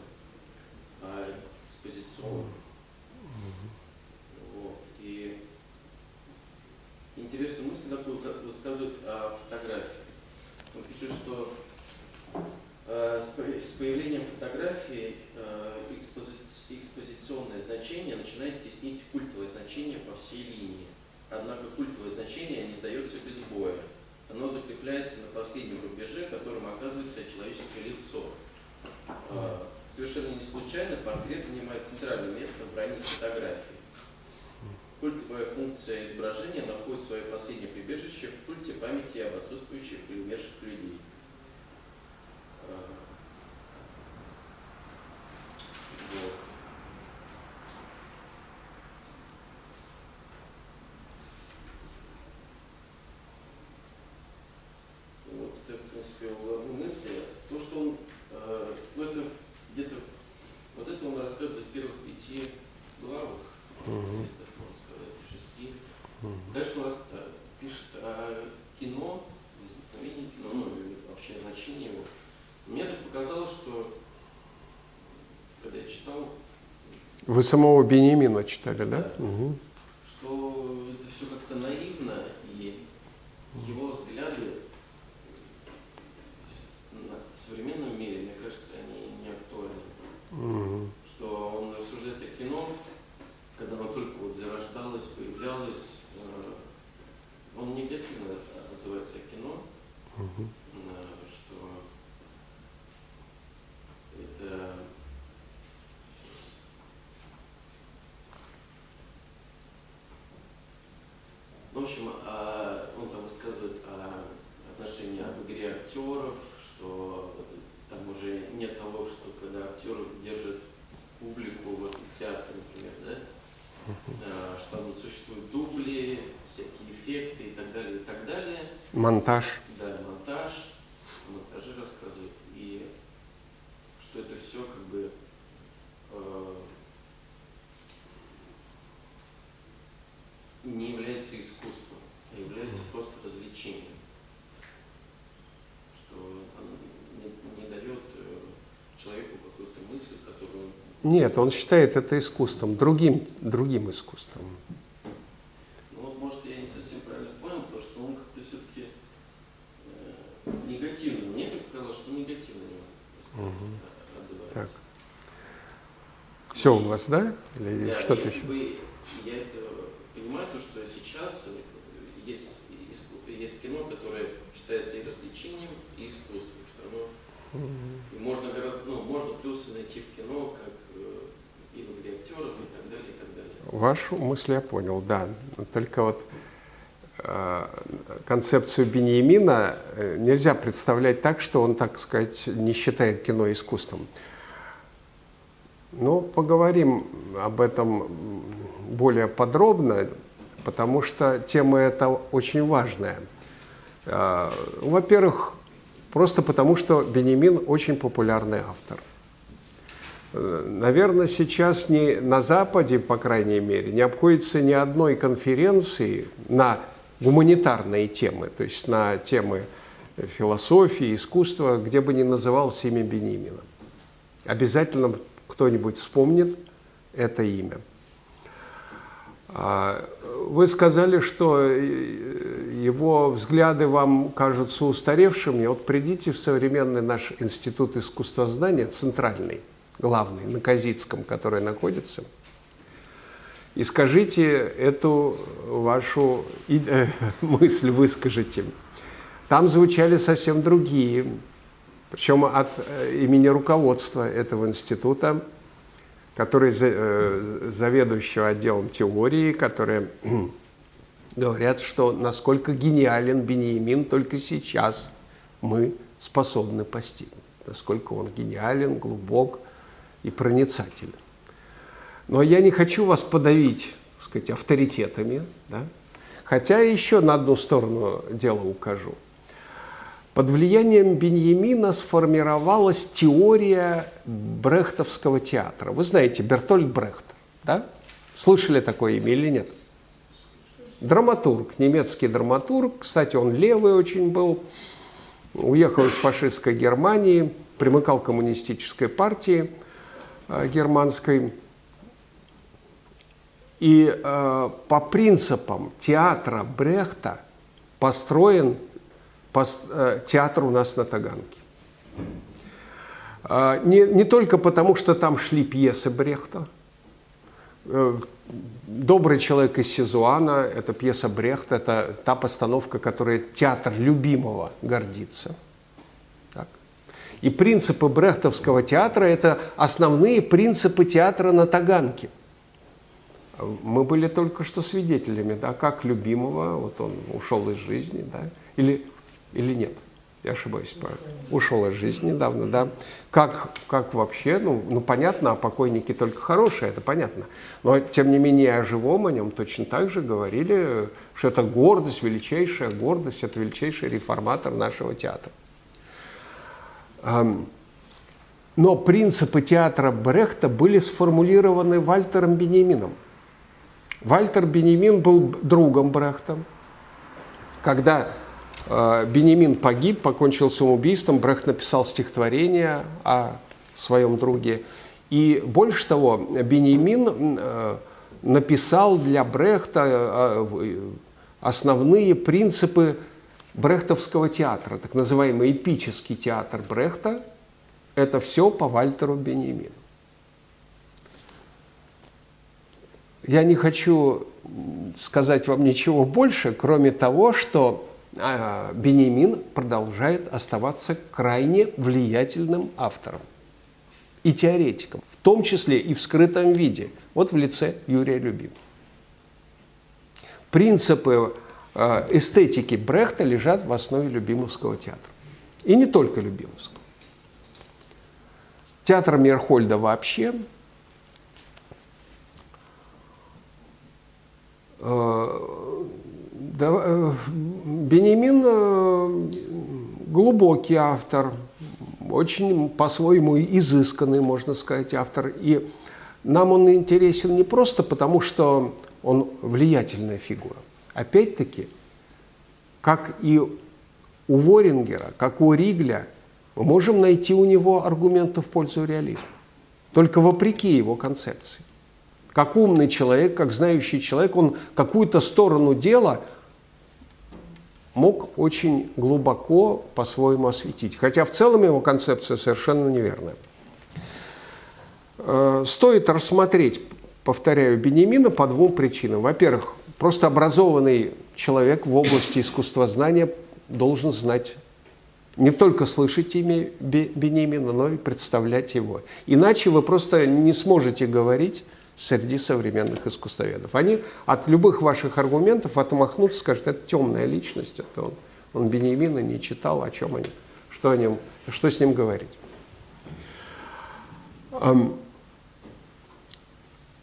а экспозиционным. Вот. И интересную мысль такую как высказывает о фотографии. Он пишет, что э, с появлением фотографии э, экспози- экспозиционное значение начинает теснить культовое значение по всей линии. Однако культовое значение не сдается без боя. Оно закрепляется на последнем рубеже, которым оказывается человеческое лицо. Э, Совершенно не случайно портрет занимает центральное место в ранней фотографии. Культовая функция изображения находит свое последнее прибежище в культе памяти об отсутствующих или умерших людей. Э, Вот. Вот это, в принципе, его главные мысли. То, что он э, в этом где-то, вот это он рассказывает в первых пяти главах, если так можно сказать, в шести. Дальше он рас- э, пишет о кино, возникновении кино, ну и вообще о значении его. Мне так показалось, что когда я читал, Вы самого Бенемина читали, да? Да. Мгм. что это все как-то наивно, и его взгляды на современном мире, мне кажется, они не актуальны. Мгм. Что он рассуждает о кино, когда оно только вот зарождалось, появлялось, э, он негативно отзывается о кино, Мгм. э, что это Ну, в общем, а, он там высказывает о отношении об игре актеров, что там уже нет того, что когда актер держит публику вот в театре, например, да, А, что там не существует дубли, всякие эффекты и так далее, и так далее. Монтаж. Да, монтаж, о монтаже рассказывает, и что это все как бы э, не является искусством, а является просто развлечением. Что оно не, не дает э, человеку какую-то мысль, которую он Нет, он считает это искусством, другим, другим искусством. Ну вот, может, я не совсем правильно понял, потому что он как-то все-таки э, негативно. Мне показалось, что негативно Мгм. отзывается. Так. Все у вас, да? Или Да, что-то еще? бы- я это понимаю, то, что сейчас э, есть, иску- есть кино, которое считается и развлечением, и искусством, что оно и можно гораздо, ну, можно плюсы найти в кино, как э, и в игре актеров, и так далее, и так далее. Вашу мысль я понял, да. Только вот э, концепцию Беньямина э, нельзя представлять так, что он, так сказать, не считает кино искусством. Но поговорим об этом более подробно, потому что тема эта очень важная. Э, Во-первых, просто потому что Бенемин очень популярный автор. Наверное, сейчас не на Западе, по крайней мере, не обходится ни одной конференции на гуманитарные темы, то есть на темы философии, искусства, где бы не назывался имя Бенемина. Обязательно кто-нибудь вспомнит это имя. А, Вы сказали, что э, его взгляды вам кажутся устаревшими. Вот придите в современный наш институт искусствознания, центральный, главный, на Казицком, который находится, и скажите эту вашу э, (laughs) мысль, выскажите. Там звучали совсем другие, причем от э, имени руководства этого института, который э, заведующего отделом теории, которая (clears throat) говорят, что насколько гениален Бениамин только сейчас мы способны постигнуть, насколько он гениален, глубок и проницателен. Но я не хочу вас подавить, так сказать, авторитетами, да? хотя еще на одну сторону дела укажу. Под влиянием Беньямина сформировалась теория брехтовского театра. Вы знаете Бертольд Брехт, да? Слышали такое имя или нет? Драматург, немецкий драматург. Кстати, он левый очень был. Уехал из фашистской Германии, примыкал к коммунистической партии германской. И э, по принципам театра Брехта построен пост, э, театр у нас на Таганке. Э, не, не только потому, что там шли пьесы Брехта. Э, «Добрый человек из Сизуана» – это пьеса Брехта, это та постановка, которой театр любимого гордится. И принципы брехтовского театра – это основные принципы театра на Таганке – мы были только что свидетелями, да, как любимого, вот он ушел из жизни, да, или, или нет, я ошибаюсь, ушел из жизни недавно, да, как, как вообще, ну, ну, понятно, о покойнике только хорошее, это понятно, но, тем не менее, о живом о нем точно так же говорили, что это гордость, величайшая гордость, это величайший реформатор нашего театра. Но принципы театра Брехта были сформулированы Вальтером Бенемином – Вальтер Бенемин был другом Брехта. Когда э, Бенемин погиб, покончил самоубийством, Брехт написал стихотворение о своем друге. И больше того, Бенемин э, написал для Брехта э, основные принципы брехтовского театра, так называемый эпический театр Брехта. Это все по Вальтеру Бенемину. я не хочу сказать вам ничего больше, кроме того, что а, Бенемин продолжает оставаться крайне влиятельным автором и теоретиком, в том числе и в скрытом виде, вот в лице Юрия Любимого. Принципы эстетики Брехта лежат в основе Любимовского театра. И не только Любимовского. Театр Мерхольда вообще – Э, э, Бенемин э, глубокий автор, очень по-своему изысканный, можно сказать, автор. И нам он интересен не просто потому, что он влиятельная фигура. Опять-таки, как и у Ворингера, как у Ригля, мы можем найти у него аргументы в пользу реализма. Только вопреки его концепции как умный человек, как знающий человек, он какую-то сторону дела мог очень глубоко по-своему осветить. Хотя в целом его концепция совершенно неверная. Э, стоит рассмотреть, повторяю, Бенемина по двум причинам. Во-первых, просто образованный человек в области искусствознания должен знать не только слышать имя Бенемина, но и представлять его. Иначе вы просто не сможете говорить среди современных искусствоведов. Они от любых ваших аргументов отмахнутся, скажут, это темная личность, это он, он Бенемина не читал, о чем они, что, о нем, что с ним говорить.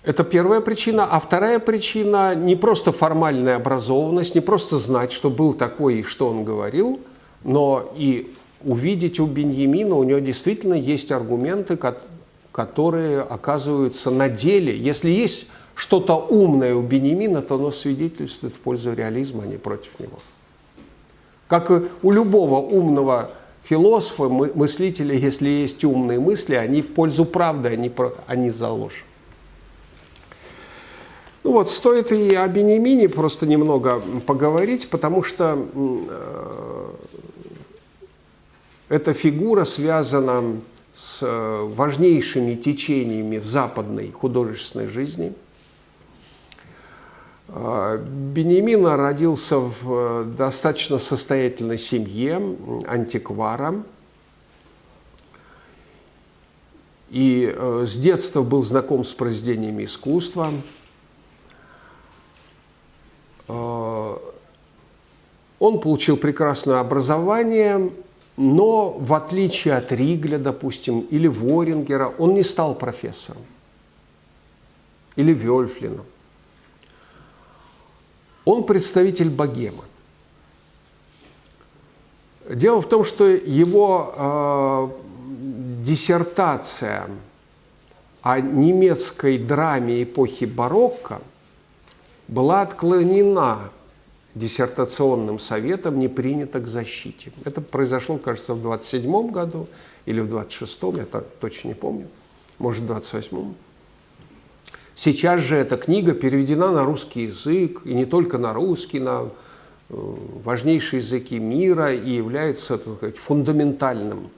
Это первая причина. А вторая причина – не просто формальная образованность, не просто знать, что был такой и что он говорил, но и увидеть у Беньямина, у него действительно есть аргументы, которые оказываются на деле. Если есть что-то умное у Бенемина, то оно свидетельствует в пользу реализма, а не против него. Как и у любого умного философа, мыслителя, если есть умные мысли, они в пользу правды, они, они за ложь. Ну вот, стоит и о Бенемине просто немного поговорить, потому что э, эта фигура связана с э, важнейшими течениями в западной художественной жизни. Э, Бенемина родился в достаточно состоятельной семье антиквара. И с детства был знаком с произведениями искусства. Э, он получил прекрасное образование, но в отличие от Ригля, допустим, или Ворингера, он не стал профессором. Или Вельфлина. Он представитель богемы. Дело в том, что его э, диссертация о немецкой драме эпохи барокко была отклонена диссертационным советом, не принята к защите. Это произошло, кажется, в 27 году или в 26-м, я так точно не помню, может, в 28-м. Сейчас же эта книга переведена на русский язык, и не только на русский, на э, важнейшие языки мира и является так сказать, фундаментальным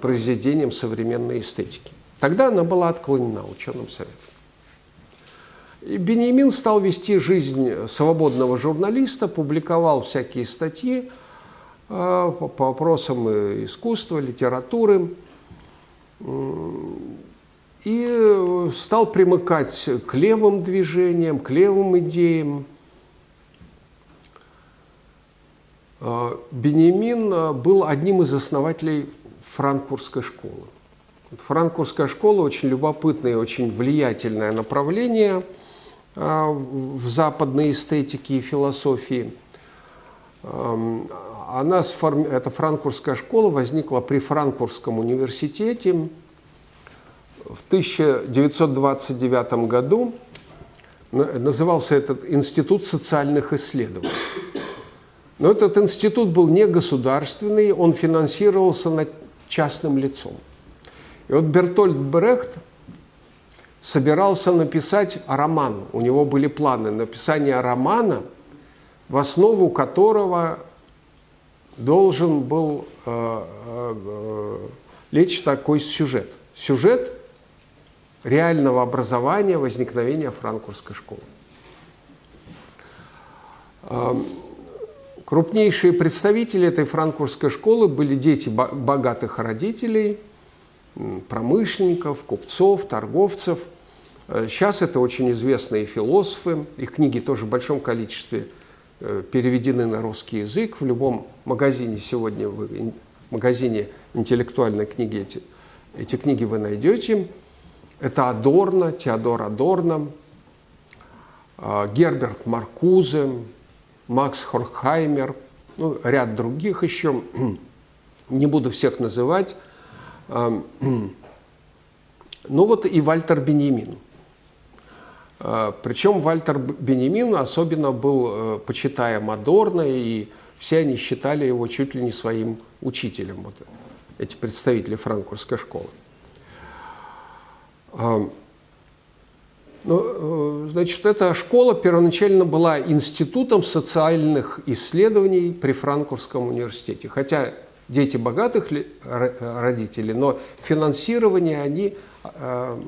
произведением современной эстетики. Тогда она была отклонена ученым советом. Бенемин стал вести жизнь свободного журналиста, публиковал всякие статьи э, по, вопросам искусства, литературы и стал примыкать к левым движениям, к левым идеям. Э, Бенемин был одним из основателей франкфуртской школы. Франкфуртская школа очень любопытное и очень влиятельное направление в западной эстетике и философии. Она, эта франкфуртская школа возникла при Франкфуртском университете в 1929 году. Назывался этот Институт социальных исследований. Но этот институт был не государственный, он финансировался частным лицом. И вот Бертольд Брехт собирался написать роман. У него были планы написания романа, в основу которого должен был э, э, лечь такой сюжет. Сюжет реального образования, возникновения франкфуртской школы. Э, крупнейшие представители этой франкфуртской школы были дети богатых родителей – промышленников, купцов, торговцев. Э, сейчас это очень известные философы, их книги тоже в большом количестве э, переведены на русский язык. В любом магазине сегодня, в магазине интеллектуальной книги эти, эти книги вы найдете. Это Адорно, Теодор Адорно, э, Герберт Маркузе, Макс Хорхаймер, ну, ряд других еще. (clears throat) Не буду всех называть. (clears throat) Ну вот и Вальтер Бенемин. А, Причем Вальтер Бенемин особенно был э, почитаем Адорно, и все они считали его чуть ли не своим учителем, вот эти представители франкфуртской школы. Ну, э, значит, эта школа первоначально была институтом социальных исследований при Франкфуртском университете. Хотя дети богатых родителей, но финансирование они э,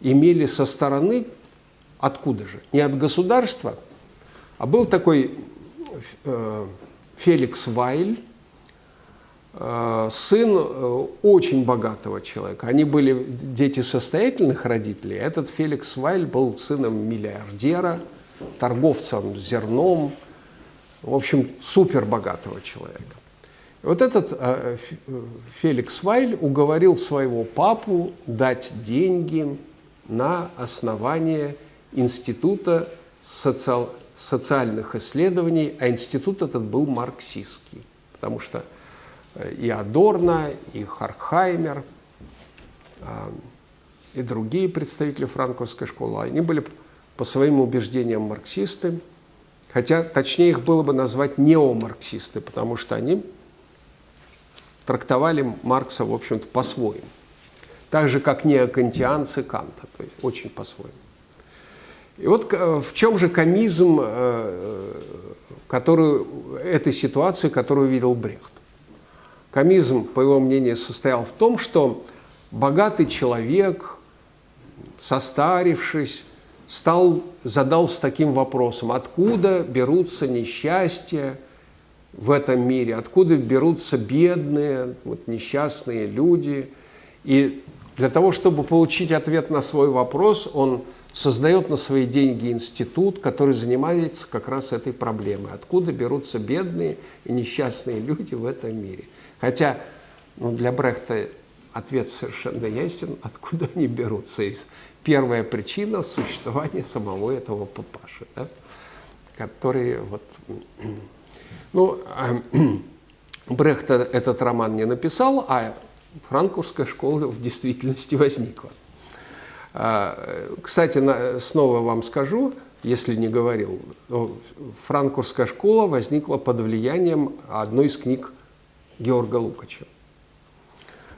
имели со стороны, откуда же? Не от государства, а был такой э, Феликс Вайль, э, сын э, очень богатого человека. Они были дети состоятельных родителей. Этот Феликс Вайль был сыном миллиардера, торговцем зерном, в общем, супер богатого человека. Вот этот э, Феликс Вайль уговорил своего папу дать деньги на основание Института социал, социальных исследований, а институт этот был марксистский, потому что э, и Адорно, и Хархаймер, э, и другие представители франковской школы, они были по своим убеждениям марксисты, хотя точнее их было бы назвать неомарксисты, потому что они трактовали Маркса, в общем-то, по-своему. Так же, как неокантианцы Канта, то есть очень по-своему. И вот э, в чем же комизм э, который, этой ситуации, которую видел Брехт? Комизм, по его мнению, состоял в том, что богатый человек, состарившись, стал, задался таким вопросом, откуда берутся несчастья, в этом мире, откуда берутся бедные, вот, несчастные люди. И для того, чтобы получить ответ на свой вопрос, он создает на свои деньги институт, который занимается как раз этой проблемой. Откуда берутся бедные и несчастные люди в этом мире? Хотя ну, для Брехта ответ совершенно ясен, откуда они берутся. Из первая причина существования самого этого папаши, да, который вот... Ну, (clears throat) Брехт этот роман не написал, а франкфуртская школа в действительности возникла. А, кстати, снова вам скажу, если не говорил, франкфуртская школа возникла под влиянием одной из книг Георга Лукача.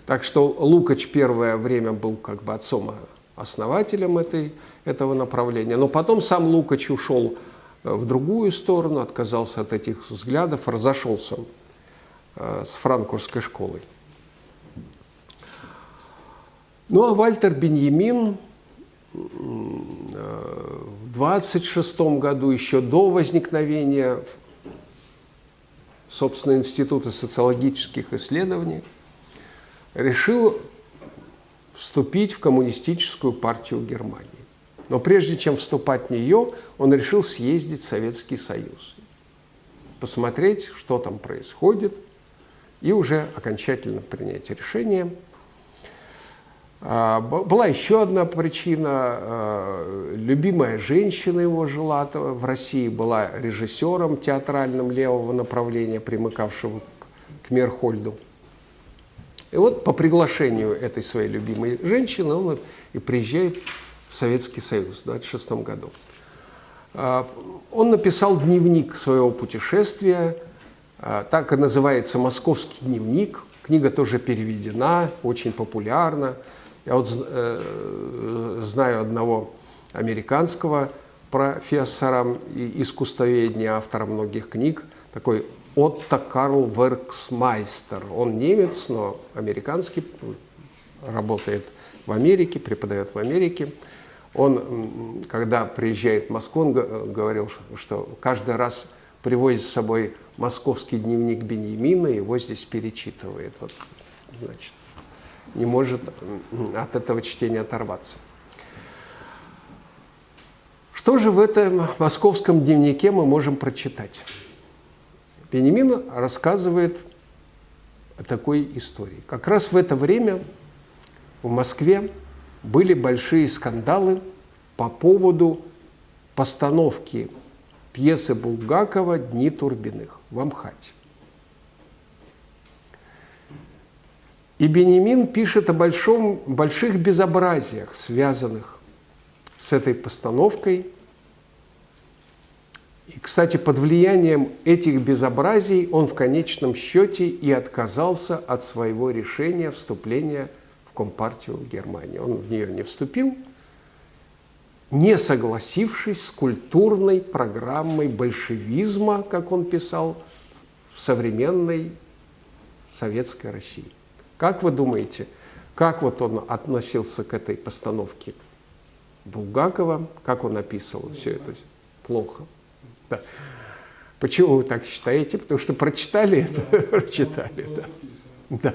Так что Лукач первое время был как бы отцом основателем этой, этого направления, но потом сам Лукач ушел в другую сторону, отказался от этих взглядов, разошелся э, с франкфуртской школой. Ну а Вальтер Беньямин э, в 26 году, еще до возникновения собственно, Института социологических исследований, решил вступить в коммунистическую партию Германии. Но прежде чем вступать в нее, он решил съездить в Советский Союз, посмотреть, что там происходит, и уже окончательно принять решение – была еще одна причина. А, любимая женщина его жила в России, была режиссером театральным левого направления, примыкавшего к Мерхольду. И вот по приглашению этой своей любимой женщины он и приезжает в Советский Союз в 26 году. А, он написал дневник своего путешествия, так и называется «Московский дневник». Книга тоже переведена, очень популярна. Я вот э, знаю одного американского профессора искусствоведения, автора многих книг, такой Отто Карл Верксмайстер. Он немец, но американский, работает в Америке, преподает в Америке. Он, когда приезжает в Москву, он говорил, что каждый раз привозит с собой московский дневник Беньямина, его здесь перечитывает. Вот, значит, не может от этого чтения оторваться. Что же в этом московском дневнике мы можем прочитать? Бенемин рассказывает о такой истории. Как раз в это время в Москве были большие скандалы по поводу постановки пьесы Булгакова «Дни Турбиных» в Амхате. И Бенемин пишет о большом, больших безобразиях, связанных с этой постановкой. И, кстати, под влиянием этих безобразий он в конечном счете и отказался от своего решения вступления в Компартию Германии. Он в нее не вступил, не согласившись с культурной программой большевизма, как он писал, в современной советской России. Как вы думаете, как вот он относился к этой постановке Булгакова, как он описывал все это? Плохо. Да. Почему вы так считаете? Потому что прочитали это? (laughs) Прочитали, да. да.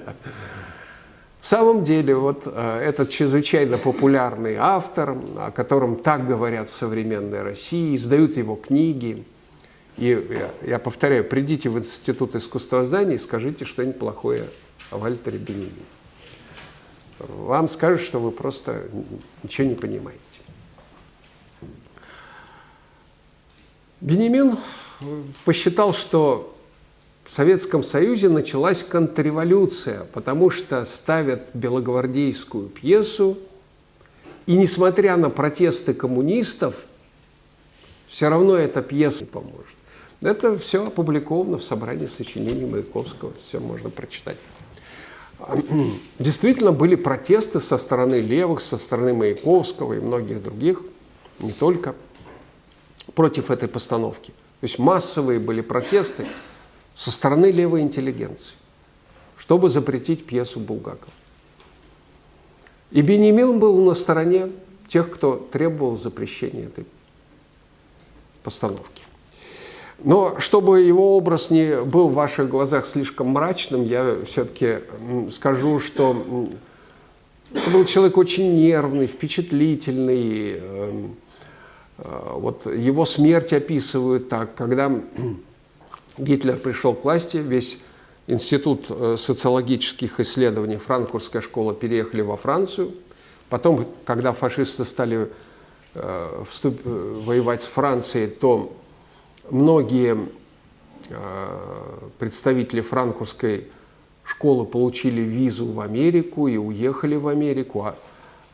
В самом деле, вот э, этот чрезвычайно популярный автор, о котором так говорят в современной России, издают его книги. И я, я повторяю, придите в Институт искусствознания и скажите что-нибудь плохое о Вальтере Бенемине. Вам скажут, что вы просто ничего не понимаете. Бенемин посчитал, что в Советском Союзе началась контрреволюция, потому что ставят белогвардейскую пьесу, и несмотря на протесты коммунистов, все равно эта пьеса не поможет. Это все опубликовано в собрании сочинений Маяковского, все можно прочитать. (clears throat) действительно были протесты со стороны левых, со стороны Маяковского и многих других, не только, против этой постановки. То есть массовые были протесты со стороны левой интеллигенции, чтобы запретить пьесу Булгакова. И Бенемин был на стороне тех, кто требовал запрещения этой постановки. Но чтобы его образ не был в ваших глазах слишком мрачным, я все-таки скажу, что Это был человек очень нервный, впечатлительный. эм, э, Вот его смерть описывают так, когда Гитлер пришел к власти, весь институт э, социологических исследований, франкфуртская школа переехали во Францию. Потом, когда фашисты стали э, вступ- воевать с Францией, то многие э, представители франкфуртской школы получили визу в Америку и уехали в Америку. А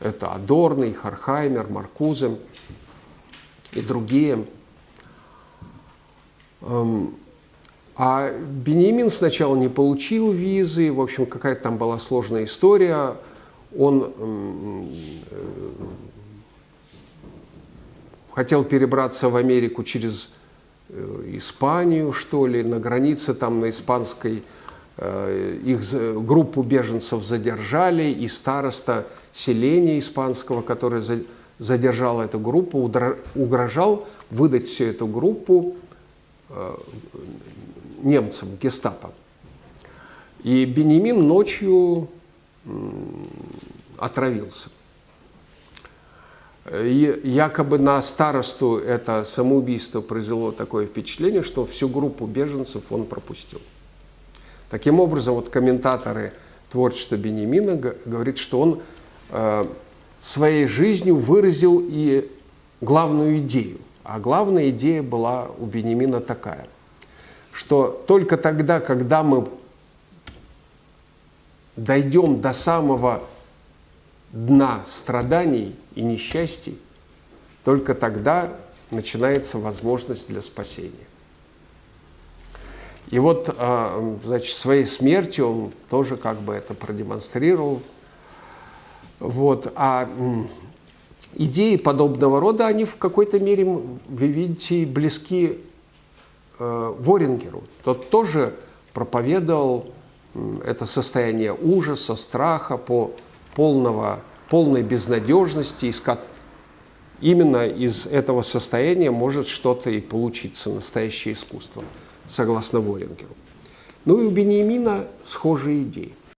Это Адорно, и Хархаймер, Маркузе и другие. Эм, А Бенемин сначала не получил визы, в общем, какая-то там была сложная история. Он э, хотел перебраться в Америку через Испанию, что ли, на границе там на испанской э, их группу беженцев задержали, и староста селения испанского, который за- задержал эту группу, угрожал выдать всю эту группу э, немцам, гестапо. И Бенемин ночью отравился. И якобы на старосту это самоубийство произвело такое впечатление, что всю группу беженцев он пропустил. Таким образом, вот комментаторы творчества Бенемина говорят, что он э, своей жизнью выразил и главную идею. А главная идея была у Бенемина такая, что только тогда, когда мы дойдем до самого дна страданий и несчастий, только тогда начинается возможность для спасения. И вот, а, значит, своей смертью он тоже как бы это продемонстрировал. Вот. А идеи подобного рода, они в какой-то мере, вы видите, близки э, Ворингеру. Тот тоже проповедовал это состояние ужаса, страха, по полного, полной безнадежности, из именно из этого состояния может что-то и получиться, настоящее искусство, согласно Ворингеру. Ну и у Бениамина схожие идеи.